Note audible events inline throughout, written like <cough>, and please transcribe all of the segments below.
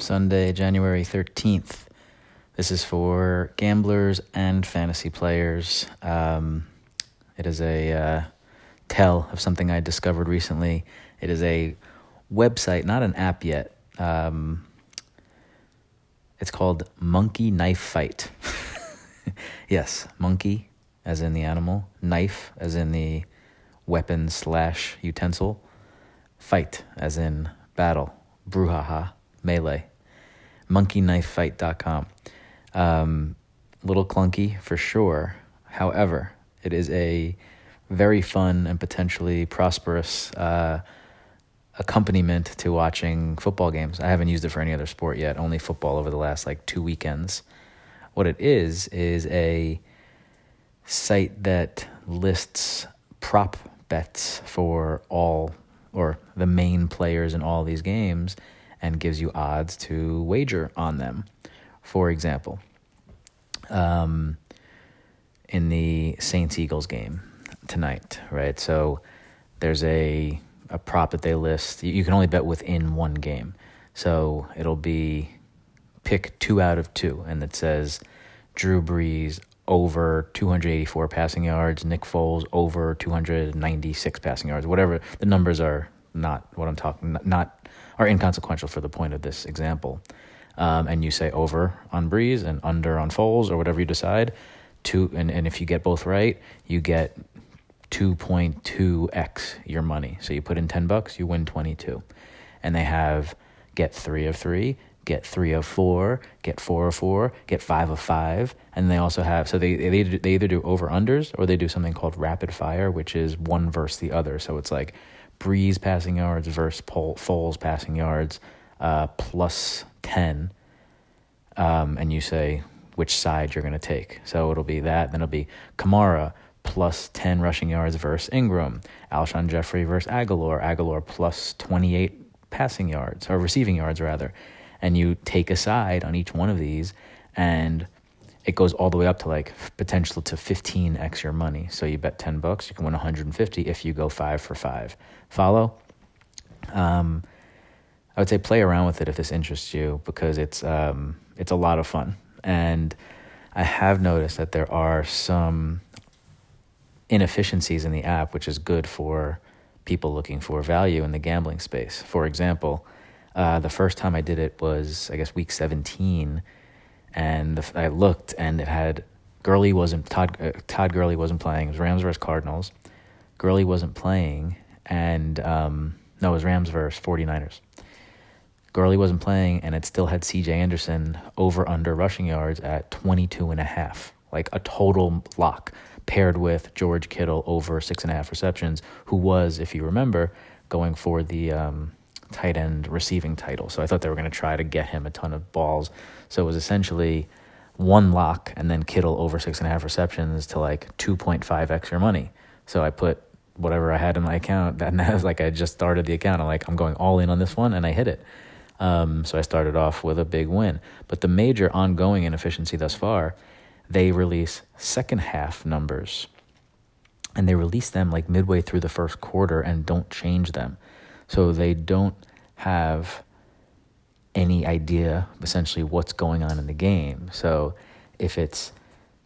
Sunday, January 13th. This is for gamblers and fantasy players. Um, it is a uh, tell of something I discovered recently. It is a website, not an app yet. Um, it's called Monkey Knife Fight. <laughs> yes, monkey, as in the animal, knife, as in the weapon slash utensil, fight, as in battle, brouhaha, melee monkeyknifefight.com. Um, little clunky for sure. However, it is a very fun and potentially prosperous uh, accompaniment to watching football games. I haven't used it for any other sport yet, only football over the last like two weekends. What it is, is a site that lists prop bets for all or the main players in all these games and gives you odds to wager on them. For example, um, in the Saints Eagles game tonight, right? So there's a a prop that they list. You can only bet within one game. So it'll be pick two out of two, and it says Drew Brees over 284 passing yards, Nick Foles over 296 passing yards, whatever the numbers are. Not what I'm talking. Not are inconsequential for the point of this example. Um, and you say over on Brees and under on Foles or whatever you decide. Two, and, and if you get both right, you get 2.2x your money. So you put in 10 bucks, you win 22. And they have get three of three, get three of four, get four of four, get five of five. And they also have, so they, they, they either do over unders or they do something called rapid fire, which is one versus the other. So it's like Brees passing yards versus Pol- Foles passing yards uh, plus 10. Um, and you say which side you're going to take. So it'll be that. Then it'll be Kamara plus 10 rushing yards versus Ingram. Alshon Jeffery versus Agholor. Agholor plus 28 passing yards, or receiving yards, rather. And you take a side on each one of these, and it goes all the way up to like potential to 15x your money. So you bet 10 bucks, you can win 150 if you go five for five. Follow? Um, I would say play around with it if this interests you because it's um, it's a lot of fun. And I have noticed that there are some inefficiencies in the app, which is good for people looking for value in the gambling space. For example, uh, the first time I did it was, I guess, week 17 and the, I looked, and it had Gurley wasn't Todd uh, Todd Gurley wasn't playing. It was Rams versus Cardinals. Gurley wasn't playing, and um, no, it was Rams versus 49ers. Gurley wasn't playing, and it still had C.J. Anderson over under rushing yards at 22 and a half, like a total lock, paired with George Kittle over six and a half receptions, who was, if you remember, going for the um, tight end receiving title. So I thought they were going to try to get him a ton of balls. So it was essentially one lock and then Kittle over six and a half receptions to like 2.5 extra money. So I put whatever I had in my account. And that was like I just started the account. I'm like, I'm going all in on this one, and I hit it. Um, so I started off with a big win. But the major ongoing inefficiency thus far, they release second half numbers. And they release them like midway through the first quarter and don't change them. So they don't have any idea essentially what's going on in the game. So if it's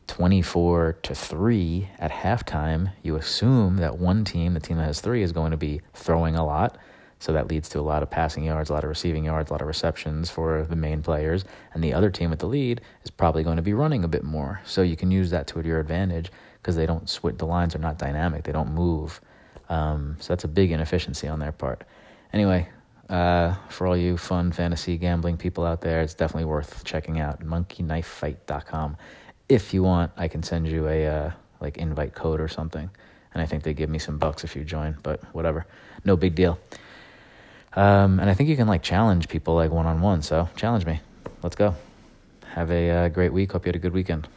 24 to 3 at halftime, you assume that one team, the team that has 3 is going to be throwing a lot. So that leads to a lot of passing yards, a lot of receiving yards, a lot of receptions for the main players. And the other team with the lead is probably going to be running a bit more. So you can use that to your advantage because they don't switch. The lines are not dynamic. They don't move. Um, so that's a big inefficiency on their part. Anyway, uh, for all you fun fantasy gambling people out there, it's definitely worth checking out. MonkeyKnifeFight.com. If you want, I can send you a uh, like invite code or something, and I think they give me some bucks if you join. But whatever, no big deal. Um, and I think you can like challenge people like one on one. So challenge me. Let's go. Have a uh, great week. Hope you had a good weekend.